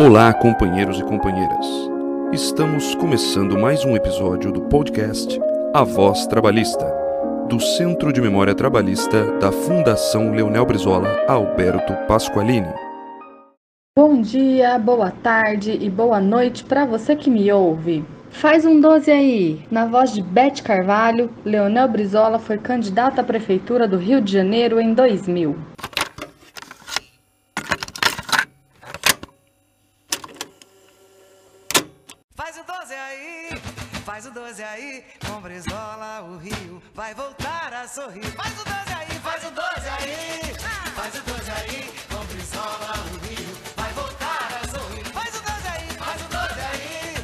Olá, companheiros e companheiras. Estamos começando mais um episódio do podcast A Voz Trabalhista, do Centro de Memória Trabalhista da Fundação Leonel Brizola Alberto Pasqualini. Bom dia, boa tarde e boa noite para você que me ouve. Faz um 12 aí. Na voz de Beth Carvalho, Leonel Brizola foi candidato à prefeitura do Rio de Janeiro em 2000. Faz o 12 aí, faz o 12 aí, com Brizola o Rio vai voltar a sorrir. Faz o 12 aí, faz o 12 aí, faz o 12 aí, com Brizola o Rio vai voltar a sorrir. Faz o 12 aí, faz o 12 aí,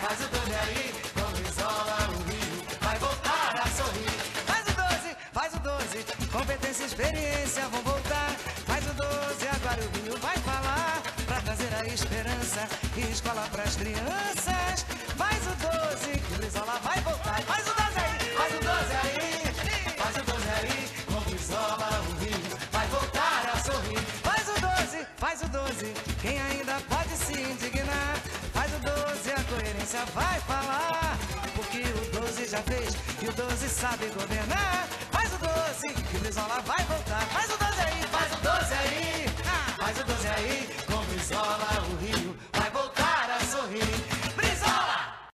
faz o 12 aí, com Brizola o Rio vai voltar a sorrir. Faz o 12, faz o 12, competência e experiência vão voltar. Faz o 12, agora o Rio vai falar pra trazer a esperança e escola pras crianças. Vai falar. Porque o 12 já fez e o 12 sabe governar. Faz o 12, que Brizola vai o